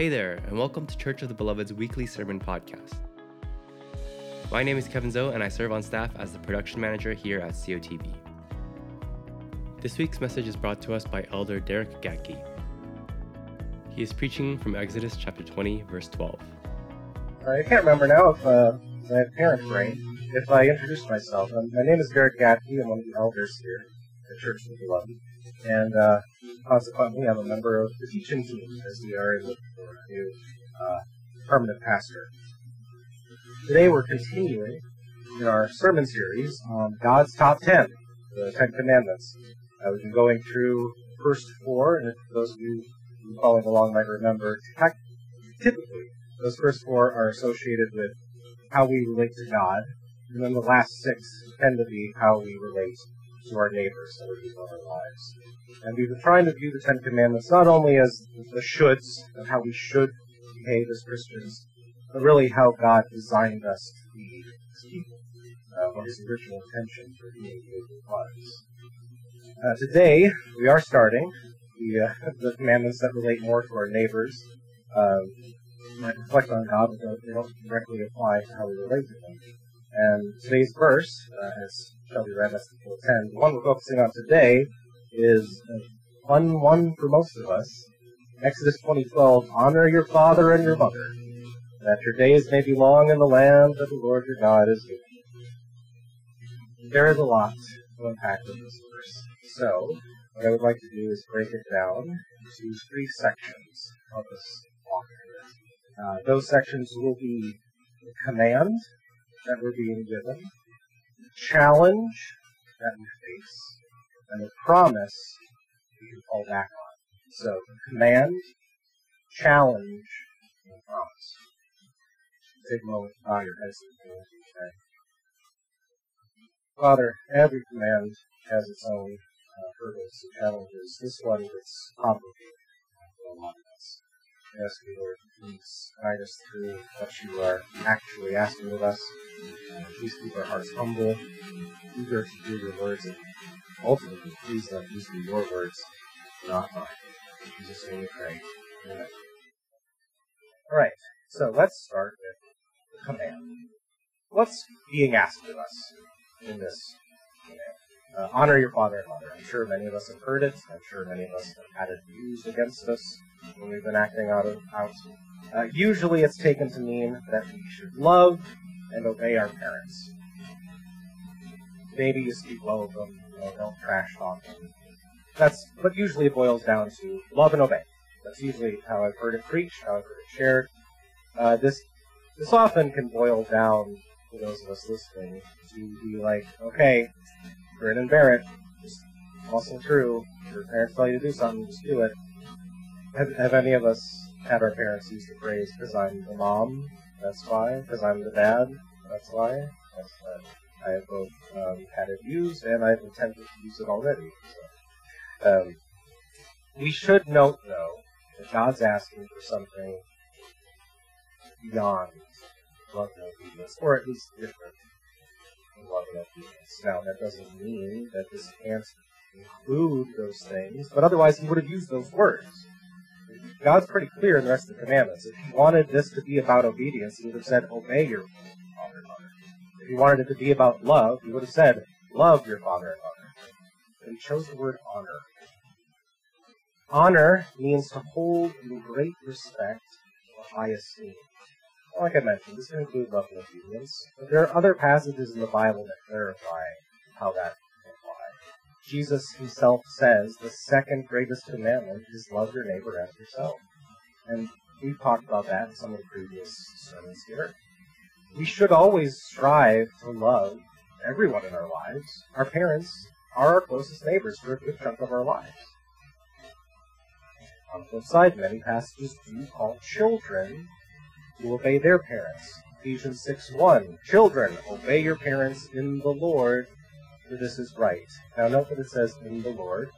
Hey there, and welcome to Church of the Beloved's weekly sermon podcast. My name is Kevin Zoe, and I serve on staff as the production manager here at COTB. This week's message is brought to us by Elder Derrick Gaetke. He is preaching from Exodus chapter 20, verse 12. I can't remember now if uh, I had parents right. If I introduced myself, um, my name is Derrick Gaetke. I'm one of the elders here at Church of the Beloved, and uh, consequently, I'm a member of the teaching team as we are for a uh, permanent pastor. Today, we're continuing in our sermon series on God's top ten, the Ten Commandments. Uh, we've been going through the first four, and if those of you following along might remember, typically those first four are associated with how we relate to God, and then the last six tend to be how we relate to our neighbors the people in our lives. And we've been trying to view the Ten Commandments not only as the shoulds of how we should behave as Christians, but really how God designed us to be as people, uh, what his original intention for being human was. Uh, today, we are starting the, uh, the commandments that relate more to our neighbors. Um, might reflect on God, but they don't directly apply to how we relate to them. And today's verse, uh, as Shelby read us in 10, the one we're focusing on today is fun one for most of us. Exodus 20:12, honor your father and your mother, that your days may be long in the land that the Lord your God is giving you. There is a lot to unpack in this verse. So, what I would like to do is break it down into three sections. Help us walk. Uh, those sections will be the command that we're being given, the challenge that we face, and a promise we can fall back on. So, command, challenge, and promise. Take a moment to bow your heads. Father, every command has its own uh, hurdles and challenges. This one is complicated for a lot of us. Lord, please guide us through what you are actually asking of us. Uh, please keep our hearts humble, eager to do your words, and ultimately, please let these be your words, not mine. In Jesus' name we pray. Amen. All right, so let's start with the command. What's being asked of us in this? Uh, honor your father and mother. I'm sure many of us have heard it. I'm sure many of us have had it used against us when we've been acting out of out. Uh, usually, it's taken to mean that we should love and obey our parents. Maybe you speak well of them, you know, don't trash talk them. That's what usually it boils down to: love and obey. That's usually how I've heard it preached, how I've heard it shared. Uh, this this often can boil down for those of us listening to be like, okay, grin and bear it. Just muscle through. Your parents tell you to do something, just do it. Have, have any of us had our parents use the phrase, because I'm the mom, that's why, because I'm the dad, that's why? That's, uh, I have both um, had it used and I've attempted to use it already. So, um, we should note, though, that God's asking for something beyond love and obedience, or at least different and obedience. Now, that doesn't mean that this can't include those things, but otherwise he would have used those words. God's pretty clear in the rest of the commandments. If he wanted this to be about obedience, he would have said, obey your father and mother. If he wanted it to be about love, he would have said, love your father and mother. But he chose the word honor. Honor means to hold in great respect or high esteem. Like I mentioned, this can include love and obedience, but there are other passages in the Bible that clarify how that can apply. Jesus himself says the second greatest commandment is love your neighbor as yourself. And we've talked about that in some of the previous sermons here. We should always strive to love everyone in our lives. Our parents are our closest neighbors for a good chunk of our lives. On the flip side, many passages do call children to obey their parents. Ephesians 6 1. Children, obey your parents in the Lord, for this is right. Now note that it says in the Lord,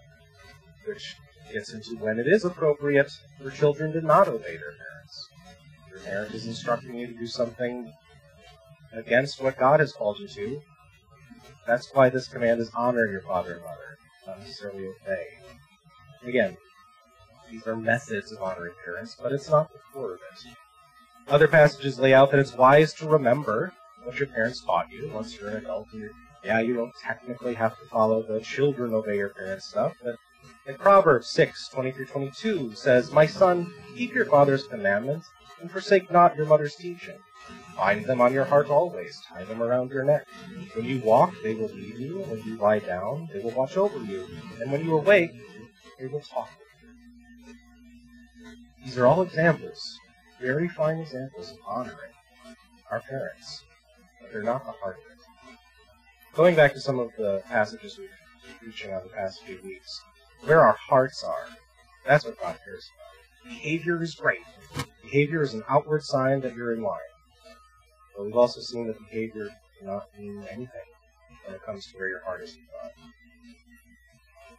which gets into when it is appropriate for children to not obey their parents. Your parent is instructing you to do something against what God has called you to. That's why this command is honor your father and mother, not necessarily obey. Again, These are methods of honoring parents, but it's not the core of it. Other passages lay out that it's wise to remember what your parents taught you once you're an adult. And yeah, you don't technically have to follow the children obey your parents stuff, but in Proverbs 6, 20 through 22 says, My son, keep your father's commandments and forsake not your mother's teaching. Bind them on your heart always, tie them around your neck. When you walk, they will lead you. When you lie down, they will watch over you. And when you awake, they will talk with you. These are all examples, very fine examples of honoring our parents, but they're not the heart of it. Going back to some of the passages we've been preaching on the past few weeks, where our hearts are, that's what God cares about. Behavior is great. Behavior is an outward sign that you're in line. But we've also seen that behavior cannot mean anything when it comes to where your heart is God.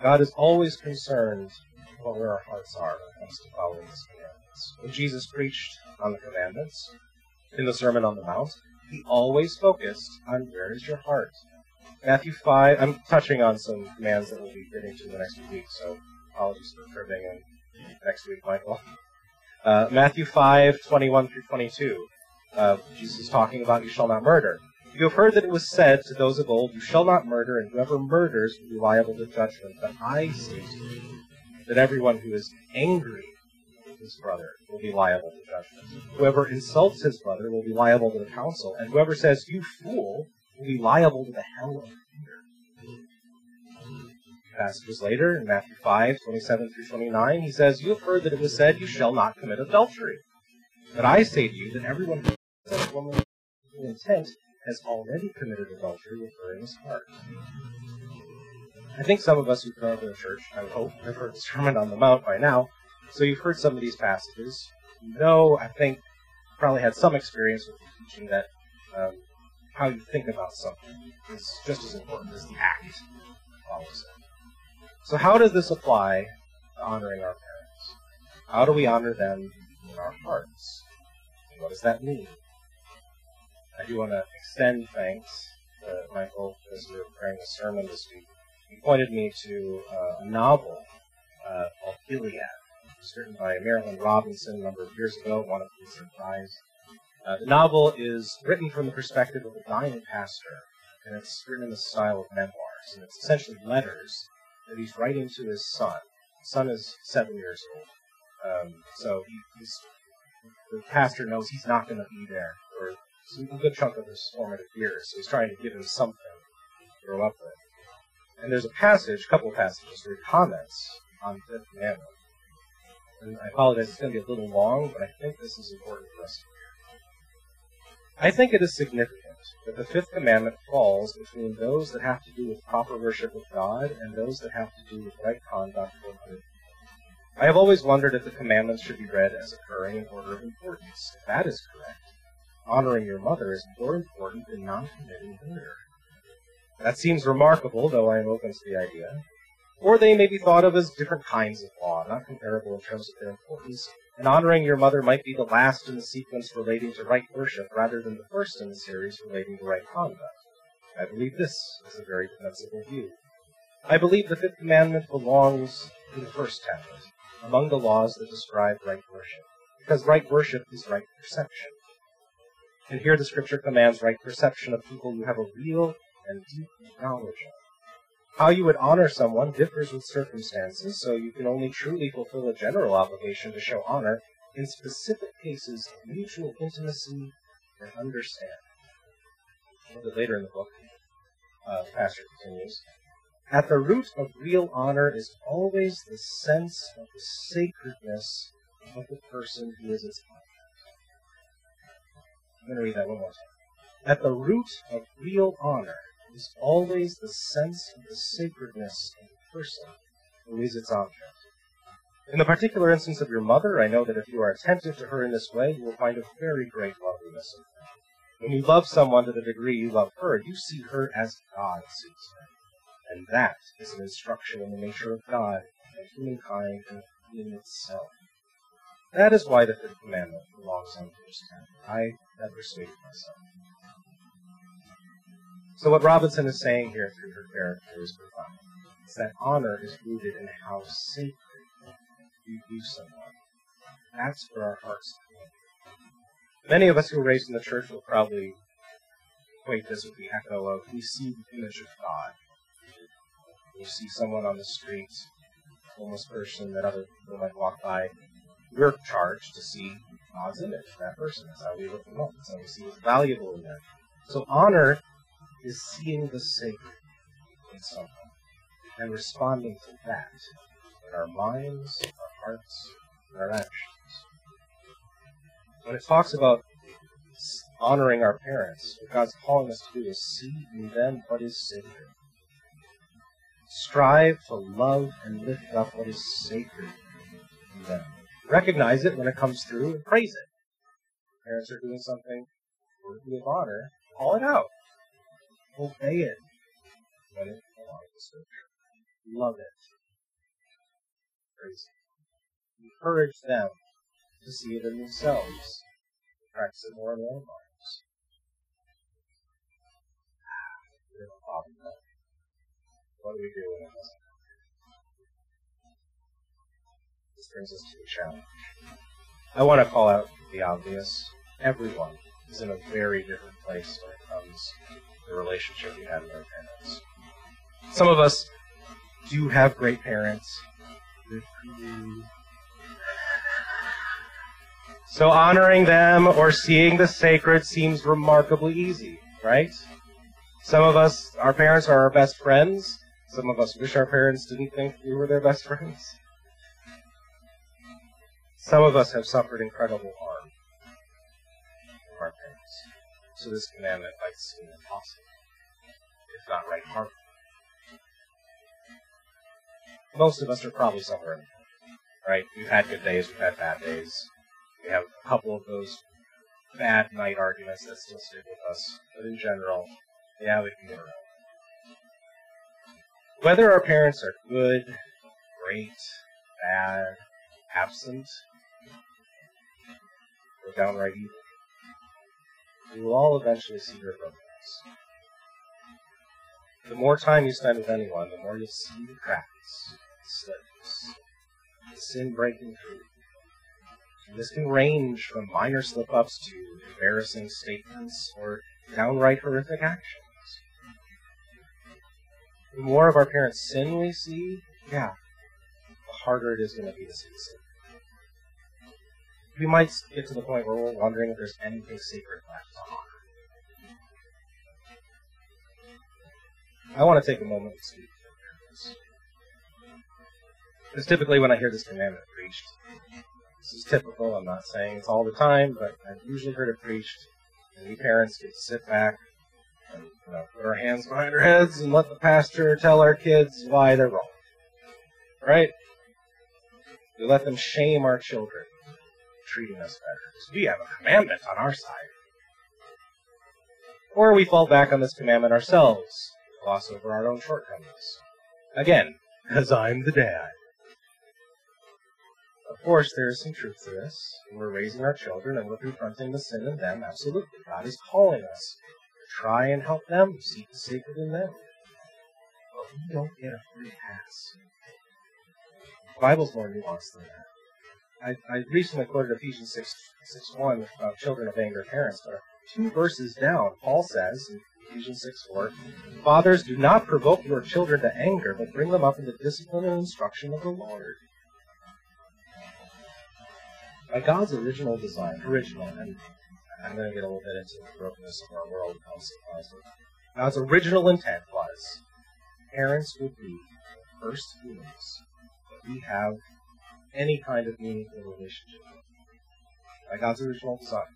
God is always concerned about where our hearts are when it comes to following His commandments. When Jesus preached on the commandments in the Sermon on the Mount, He always focused on where is your heart. Matthew 5, I'm touching on some commands that we'll be getting to in the next few weeks, so apologies for cribbing and next week, Michael. Uh, Matthew 5, 21 through 22. Uh, Jesus is talking about you shall not murder. You have heard that it was said to those of old, You shall not murder, and whoever murders will be liable to judgment. But I say to you that everyone who is angry his brother will be liable to judgment. Whoever insults his brother will be liable to the council, and whoever says, You fool, will be liable to the hell of fire. Passages later, in Matthew 5, 27 through 29, he says, You have heard that it was said, You shall not commit adultery. But I say to you that everyone who says a woman with intent has already committed adultery with her in his heart. I think some of us who've grown up in the church, I hope, have heard the Sermon on the Mount by now, so you've heard some of these passages. You know, I think, probably had some experience with teaching that um, how you think about something is just as important as the act follows it. So how does this apply to honoring our parents? How do we honor them in our hearts? And what does that mean? I do want to extend thanks to Michael as we were preparing the sermon this week. He pointed me to uh, a novel uh, called Gilead. Was written by Marilynne Robinson a number of years ago, won a Pulitzer Prize. Uh, the novel is written from the perspective of a dying pastor, and it's written in the style of memoirs, and it's essentially letters that he's writing to his son. His son is seven years old, um, so he, the pastor knows he's not going to be there for a good chunk of his formative years, so he's trying to give him something to grow up with. And there's a passage, a couple of passages, where he comments on the fifth commandment. And I apologize, it's going to be a little long, but I think this is important for us to hear. I think it is significant that the fifth commandment falls between those that have to do with proper worship of God and those that have to do with right conduct toward other people. I have always wondered if the commandments should be read as occurring in order of importance. If that is correct, honoring your mother is more important than not committing murder. That seems remarkable, though I am open to the idea. Or they may be thought of as different kinds of law, not comparable in terms of their importance, and honoring your mother might be the last in the sequence relating to right worship rather than the first in the series relating to right conduct. I believe this is a very defensible view. I believe the fifth commandment belongs in the first tablet, among the laws that describe right worship, because right worship is right perception. And here the scripture commands right perception of people you have a real and deep knowledge of. How you would honor someone differs with circumstances, so you can only truly fulfill a general obligation to show honor in specific cases of mutual intimacy and understanding. A little bit later in the book, uh, the pastor continues. At the root of real honor is always the sense of the sacredness of the person who is its object. I'm going to read that one more time. At the root of real honor is always the sense of the sacredness of the person who is its object. In the particular instance of your mother, I know that if you are attentive to her in this way, you will find a very great loveliness in her. When you love someone to the degree you love her, you see her as God sees her. And that is an instruction in the nature of God and humankind and being itself. That is why the fifth commandment belongs on verse 10. I have persuaded myself. So what Robinson is saying here through her character is profound. It's that honor is rooted in how sacred you view someone. That's where our hearts. Many of us who were raised in the church will probably equate this with the echo of we see the image of God. We see someone on the street, homeless person that other people might walk by. We're charged to see God's image, that person. That's how we look at them up. That's how we see what's valuable in them. So honor is seeing the sacred in someone and responding to that in our minds, our hearts, and our actions. When it talks about honoring our parents, what God's calling us to do is see in them what is sacred. Strive to love and lift up what is sacred in them. Recognize it when it comes through and praise it. Parents are doing something worthy of honor, call it out. Obey it. Love it. Praise. Encourage them to see it in themselves. Practice it more in their lives. Ah, what do we do when it This brings us to a challenge. I want to call out the obvious. Everyone is in a very different place when it comes the relationship we have with our parents. Some of us do have great parents. So honoring them or seeing the sacred seems remarkably easy, right? Some of us, our parents are our best friends. Some of us wish our parents didn't think we were their best friends. Some of us have suffered incredible harm. So this commandment might seem impossible, if not right harmful. Most of us are probably somewhere right? We've had good days, we've had bad days. We have a couple of those bad night arguments that still stick with us, but in general, yeah, we can get around. Whether our parents are good, great, bad, absent, or downright evil, we will all eventually see their brokenness. The more time you spend with anyone, the more you'll see the cracks, the slips, the sin breaking through. And this can range from minor slip ups to embarrassing statements or downright horrific actions. The more of our parents' sin we see, yeah, the harder it is going to be to see sin. We might get to the point where we're wondering if there's anything sacred left. I want to take a moment to speak to parents. Because typically when I hear this commandment preached, this is typical, I'm not saying it's all the time, but I've usually heard it preached, and we parents get to sit back and you know, put our hands behind our heads and let the pastor tell our kids why they're wrong. Right? We let them shame our children, treating us better. Because we have a commandment on our side. Or we fall back on this commandment ourselves, gloss over our own shortcomings. Again, because I'm the dad. Of course, there is some truth to this. We're raising our children and we're confronting the sin in them, absolutely. God is calling us to try and help them see the sacred in them. But we don't get a free pass. The Bible's more nuanced than that. I, I recently quoted Ephesians 6, 6 1 about children obeying their parents, but two verses down, Paul says in Ephesians 6 4, Fathers, do not provoke your children to anger, but bring them up in the discipline and instruction of the Lord. By God's original design, original, and I'm going to get a little bit into the brokenness of our world and how God's original intent was parents would be first humans that we have any kind of meaningful relationship with. By God's original design.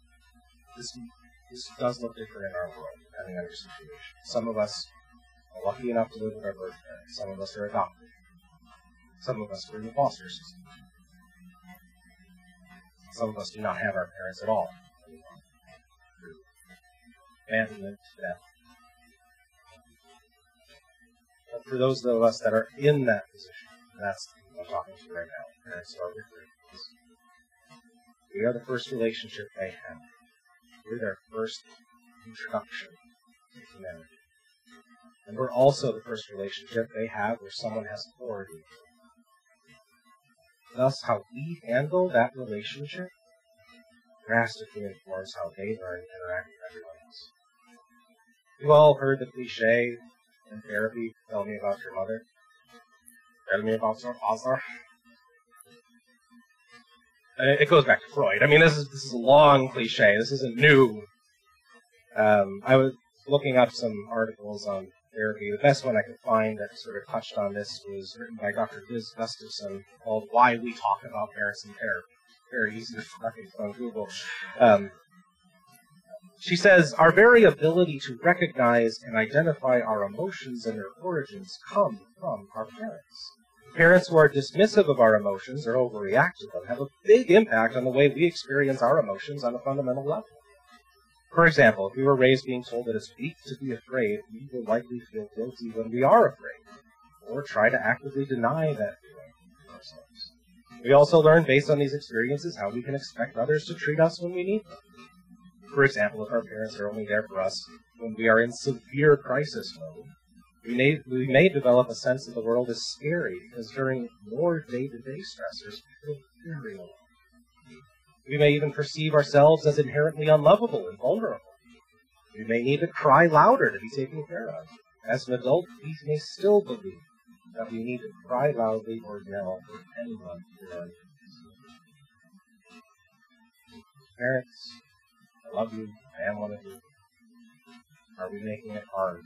This, this does look different in our world, depending on your situation. Some of us are lucky enough to live with our birth parents. Some of us are adopted. Some of us are in the foster system. Some of us do not have our parents at all. Abandonment, death. But for those of us that are in that position, that's I'm talking to right now. Parents are with We are the first relationship they have. We're their first introduction to humanity. And we're also the first relationship they have where someone has authority thus how we handle that relationship drastically informs how they learn to interact with everyone else. You've all heard the cliche in therapy, tell me about your mother. Tell me about your father. It goes back to Freud. I mean, this is this is a long cliche. This isn't new. Um, I was looking up some articles on therapy. The best one I could find that sort of touched on this was written by Dr. Liz Gustafson called "Why We Talk About Parents and Therapy." Very easy to find on Google. Um, she says, Our very ability to recognize and identify our emotions and their origins come from our parents. Parents who are dismissive of our emotions or overreact to them have a big impact on the way we experience our emotions on a fundamental level. For example, if we were raised being told that it's weak to be afraid, we will likely feel guilty when we are afraid, or try to actively deny that feeling ourselves. We also learn based on these experiences how we can expect others to treat us when we need them. For example, if our parents are only there for us when we are in severe crisis mode, we may, we may develop a sense that the world is scary because during more day-to-day stressors, we feel very alone. We may even perceive ourselves as inherently unlovable and vulnerable. We may need to cry louder to be taken care of. As an adult, we may still believe that we need to cry loudly or yell for anyone to our Parents, love you. I am one of you. Are we making it hard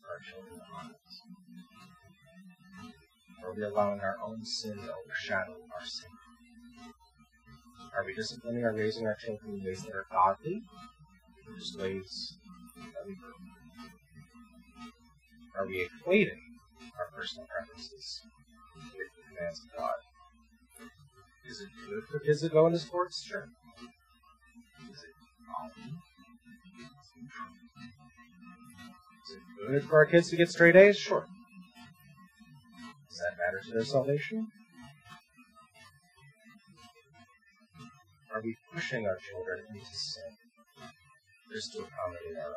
for our children us? Are we allowing our own sin to overshadow our sin? Are we disciplining or raising our children in ways that are godly, or just ways that we hurt? Are we equating our personal preferences with the commands of God? Is it good for kids to go into sports? Sure. Is it good for our kids to get straight A's? Sure. Does that matter to their salvation? Are we pushing our children into sin just to accommodate our own?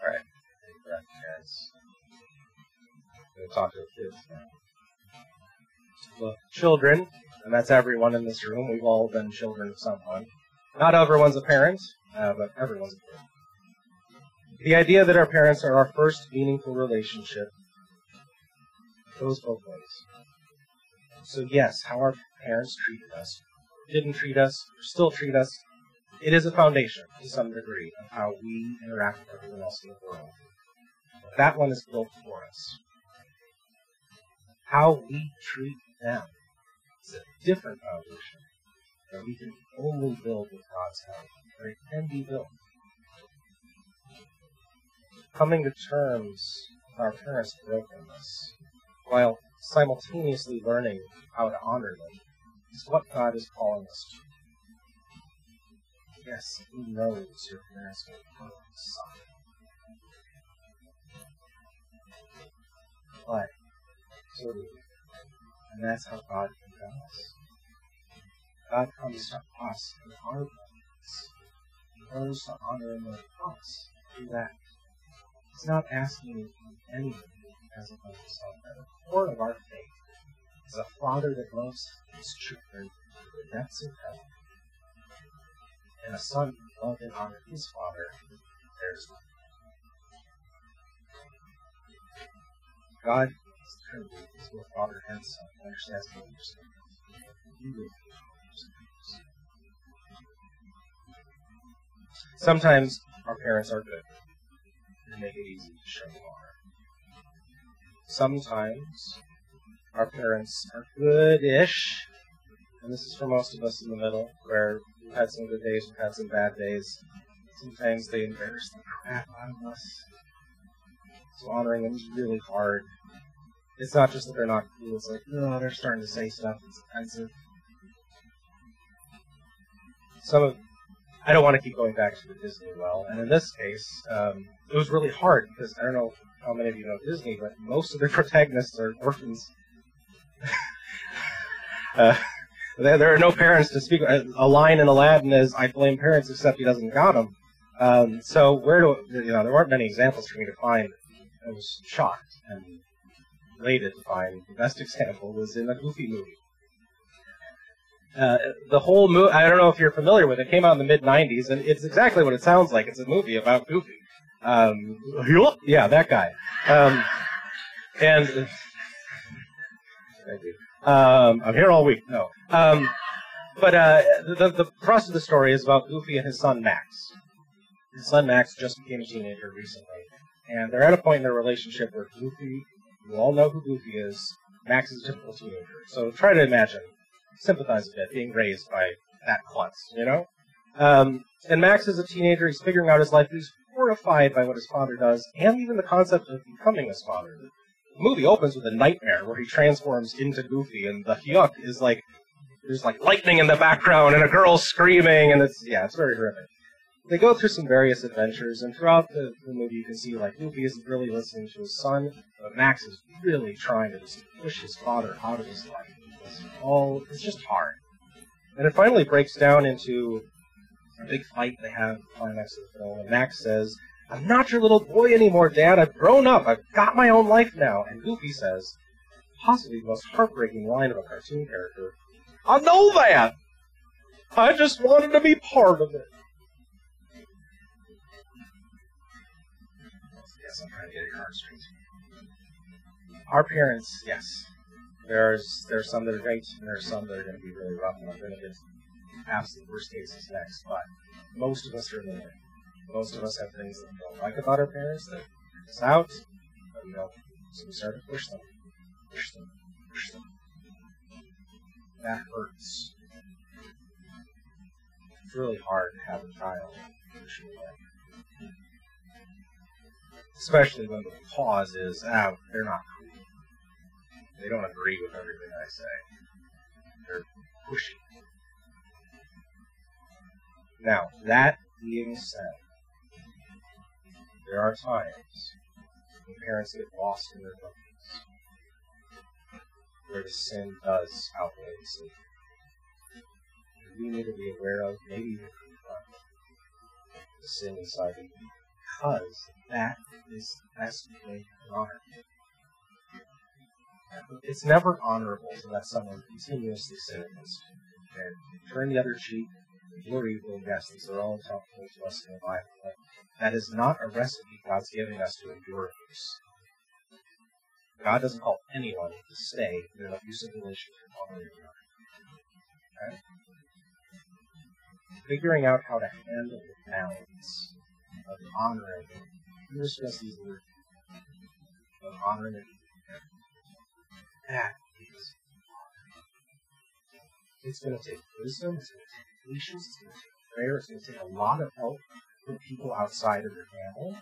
Alright, take breath, guys. I'm going to talk to the kids now. The children and that's everyone in this room. We've all been children of someone. Not everyone's a parent, uh, but everyone's a parent. The idea that our parents are our first meaningful relationship goes both ways. So yes, how our parents treated us, didn't treat us, still treat us, it is a foundation to some degree of how we interact with everyone else in the world. But that one is built for us. How we treat them it's a different foundation that we can only build with God's help, or it can be built. Coming to terms with our parents' brokenness, while simultaneously learning how to honor them, is what God is calling us to. Yes, He knows your parents will some. But, so do we. And that's how God can come us. God comes to us in our moments. He learns to honor and love us through that. He's not asking anything as of himself. At the core of our faith is a Father that loves his children to the depths of hell, and a Son who loved and honored his Father. There's God is both Father. Sometimes our parents are good and make it easy to show honor. Sometimes our parents are good-ish, and this is for most of us in the middle, where we've had some good days, we've had some bad days. Sometimes they embarrass the crap out of us. So honoring them is really hard. It's not just that they're not cool. It's like, no, they're starting to say stuff that's offensive. Some of, I don't want to keep going back to the Disney well, and in this case, um, it was really hard because I don't know how many of you know Disney, but most of their protagonists are orphans. uh, there, there, are no parents to speak. A line in Aladdin is, "I blame parents, except he doesn't got them." Um, so where do you know? There weren't many examples for me to find. I was shocked and waited to find the best example was in a Goofy movie. Uh, the whole movie, I don't know if you're familiar with it, it came out in the mid 90s, and it's exactly what it sounds like. It's a movie about Goofy. Um, yeah, that guy. Um, and, thank you. Um, I'm here all week. No. Um, but uh, the, the thrust of the story is about Goofy and his son Max. His son Max just became a teenager recently, and they're at a point in their relationship where Goofy, you all know who Goofy is, Max is a typical teenager. So try to imagine, sympathize a bit, being raised by that klutz, you know? Um, and Max is a teenager, he's figuring out his life, he's horrified by what his father does, and even the concept of becoming his father. The movie opens with a nightmare where he transforms into Goofy, and the yuck is like there's like lightning in the background and a girl screaming, and it's yeah, it's very horrific. They go through some various adventures, and throughout the, the movie, you can see like Goofy isn't really listening to his son, but Max is really trying to just push his father out of his life. It's all it's just hard, and it finally breaks down into a big fight they have climax of the film, and Max says, "I'm not your little boy anymore, Dad. I've grown up. I've got my own life now." And Goofy says, possibly the most heartbreaking line of a cartoon character, I know that. I just wanted to be part of it. Yes, I'm trying to get your heartstrings. Our parents, yes. There's there's some that are great, and there's some that are going to be really rough, and I'm going to get absolute worst cases next. But most of us are in the middle. Most of us have things that we don't like about our parents that freak us out, but we don't. So we start to push them, push them, push them that hurts. It's really hard to have a child push you away. Especially when the cause is, ah, they're not cool. They don't agree with everything I say. They're pushing. Now, that being said, there are times when parents get lost in their cookies where the sin does outweigh the sin. We need to be aware of, maybe even the sin inside of you, because that is the best way to honor. It's never honorable to let someone continuously sin against you. And turn the other cheek, endure evil, yes, these are all things to us in the Bible, but that is not a recipe God's giving us to endure abuse. God doesn't call anyone to stay in an abusive relationship way or another. Okay? Figuring out how to handle the balance of honoring, stress these words, of honoring and that is it's going to take wisdom, it's going to take patience, it's going to take prayer, it's going to take a lot of help from people outside of your family.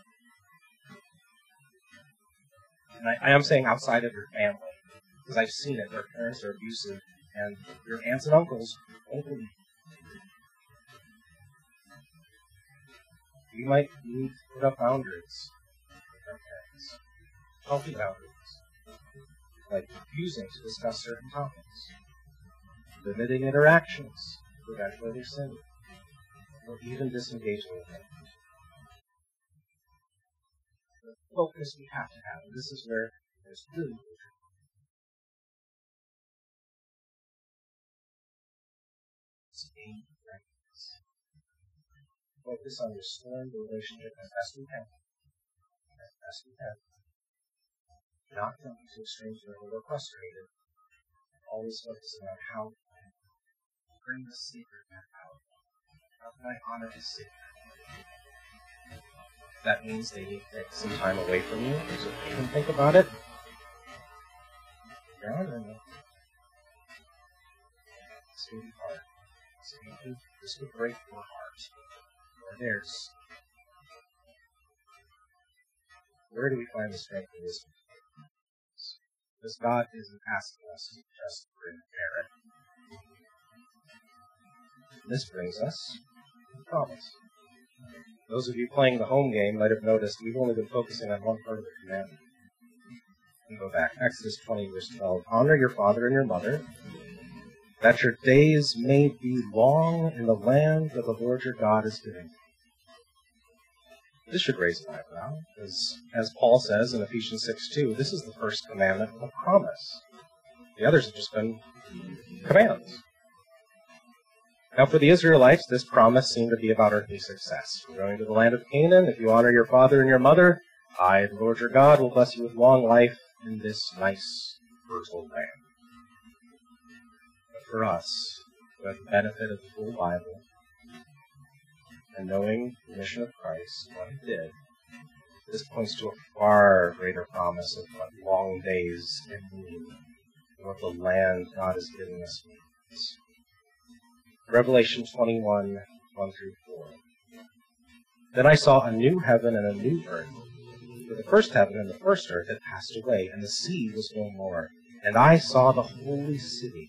And I, I am saying outside of your family, because I've seen it. Their parents are abusive, and your aunts and uncles won't You might need to put up boundaries with our parents. Healthy boundaries. Like refusing to discuss certain topics. Limiting interactions to prevent sin. Or even disengaging with them The focus we have to have. And this is where there's really Focus on restoring the relationship as best we can. As best we can. Not jumping to extremes where we're frustrated. Always focusing on how can bring the secret back out. How can I honor the secret? that means they need to take some time away from you so they can think about it. You're honoring them. This will be hard. This would break your heart or Where do we find the strength in this? Because God isn't asking us to just bring carrot. This brings us to the promise. Those of you playing the home game might have noticed we've only been focusing on one part of the commandment. And go back. Exodus 20, verse 12. Honor your father and your mother, that your days may be long in the land that the Lord your God is giving. This should raise an eyebrow, because as Paul says in Ephesians 6 2, this is the first commandment of promise. The others have just been commands. Now, for the Israelites, this promise seemed to be about earthly success. You're going to the land of Canaan. If you honor your father and your mother, I, the Lord your God, will bless you with long life in this nice, fertile land. But for us, who have the benefit of the full Bible, and knowing the mission of Christ, what he did, this points to a far greater promise of what long days and mean, and what the land God is giving us means. Revelation 21, 1 through 4. Then I saw a new heaven and a new earth. For the first heaven and the first earth had passed away, and the sea was no more. And I saw the holy city,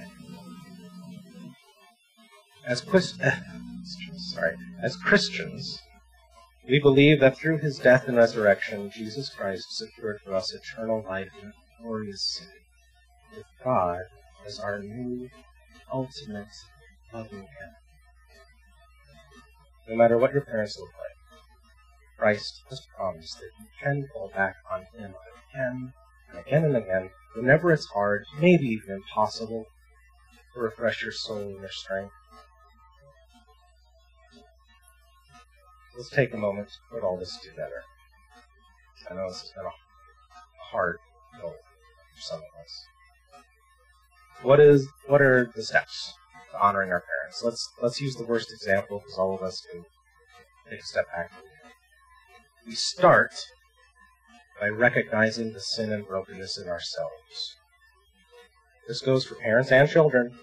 As, sorry, as Christians, we believe that through his death and resurrection, Jesus Christ secured for us eternal life in a glorious city, with God as our new ultimate loving Him. No matter what your parents look like, Christ has promised that you can fall back on Him again and again and again, whenever it's hard, maybe even impossible, to refresh your soul and your strength. Let's take a moment to put all this together. I know this has been a hard goal for some of us. What is what are the steps to honoring our parents. Let's let's use the worst example because all of us can take a step back. We start by recognizing the sin and brokenness in ourselves. This goes for parents and children.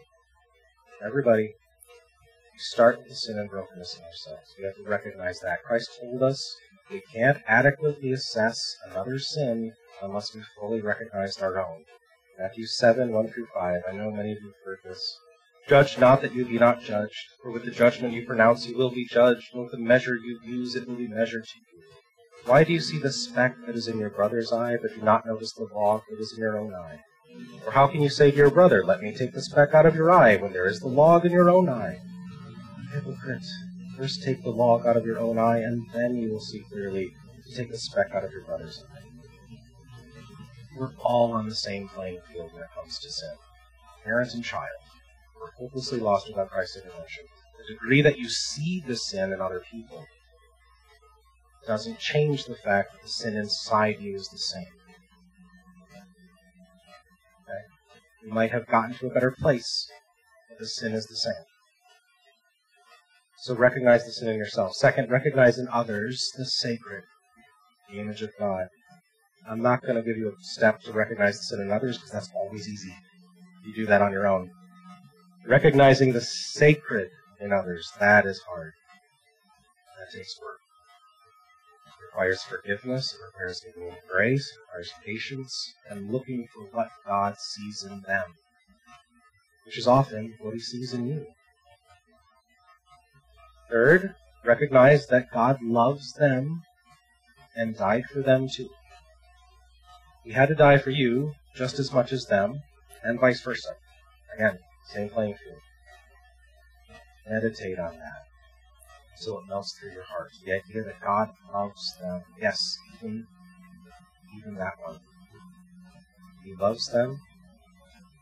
Everybody. Start with the sin and brokenness in ourselves. We have to recognize that. Christ told us we can't adequately assess another's sin unless we fully recognize our own. Matthew 7, 1 through 5. I know many of you have heard this. Judge not that you be not judged, for with the judgment you pronounce you will be judged, and with the measure you use it will be measured to you. Why do you see the speck that is in your brother's eye, but do not notice the log that is in your own eye? Or how can you say to your brother, Let me take the speck out of your eye, when there is the log in your own eye? Hypocrite, first take the log out of your own eye, and then you will see clearly to take the speck out of your brother's eye. We're all on the same playing field when it comes to sin, parent and child we're hopelessly lost without Christ's intervention. The degree that you see the sin in other people doesn't change the fact that the sin inside you is the same. Okay? You might have gotten to a better place, but the sin is the same. So recognize the sin in yourself. Second, recognize in others the sacred, the image of God. I'm not going to give you a step to recognize the sin in others because that's always easy. You do that on your own. Recognizing the sacred in others, that is hard. That takes work. It requires forgiveness, it requires giving grace, it requires patience, and looking for what God sees in them, which is often what He sees in you. Third, recognize that God loves them and died for them too. He had to die for you just as much as them, and vice versa. Again, same playing field. Meditate on that so it melts through your heart. The idea that God loves them. Yes, even, even that one. He loves them,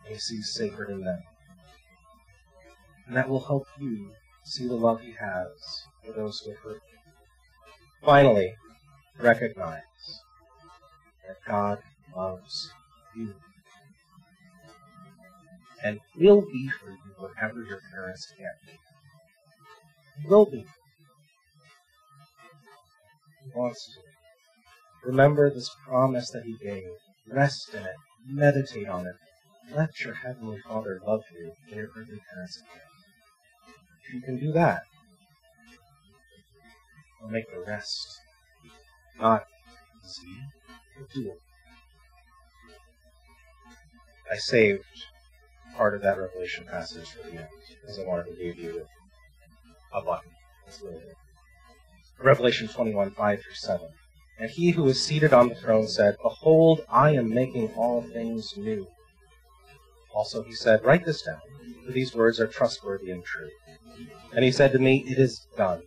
He sees sacred in them. And that will help you see the love He has for those who hurt you. Finally, recognize that God loves you and will be for you whatever your parents can't be. Will be. He wants to. Remember this promise that He gave. Rest in it. Meditate on it. Let your Heavenly Father love you and your parents can. If you can do that, I'll make the rest not easy to do. I saved part of that Revelation passage for the end because I wanted to give you a button. Revelation 21, 5 through 7. And he who was seated on the throne said, Behold, I am making all things new. Also he said, Write this down, for these words are trustworthy and true. And he said to me, It is done.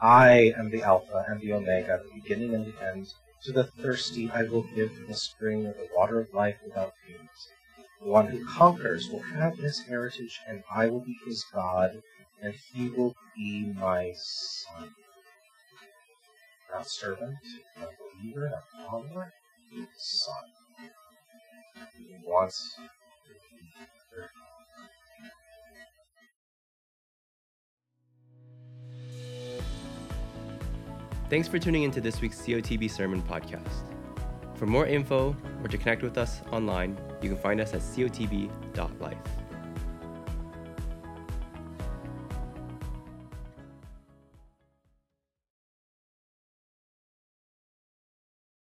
I am the Alpha and the Omega, the beginning and the end. To the thirsty I will give the spring of the water of life without fumes. The one who conquers will have his heritage, and I will be his God, and he will be my son. Not servant, not believer, not follower, son. He wants Thanks for tuning into this week's COTB Sermon Podcast. For more info or to connect with us online, you can find us at cotb.life.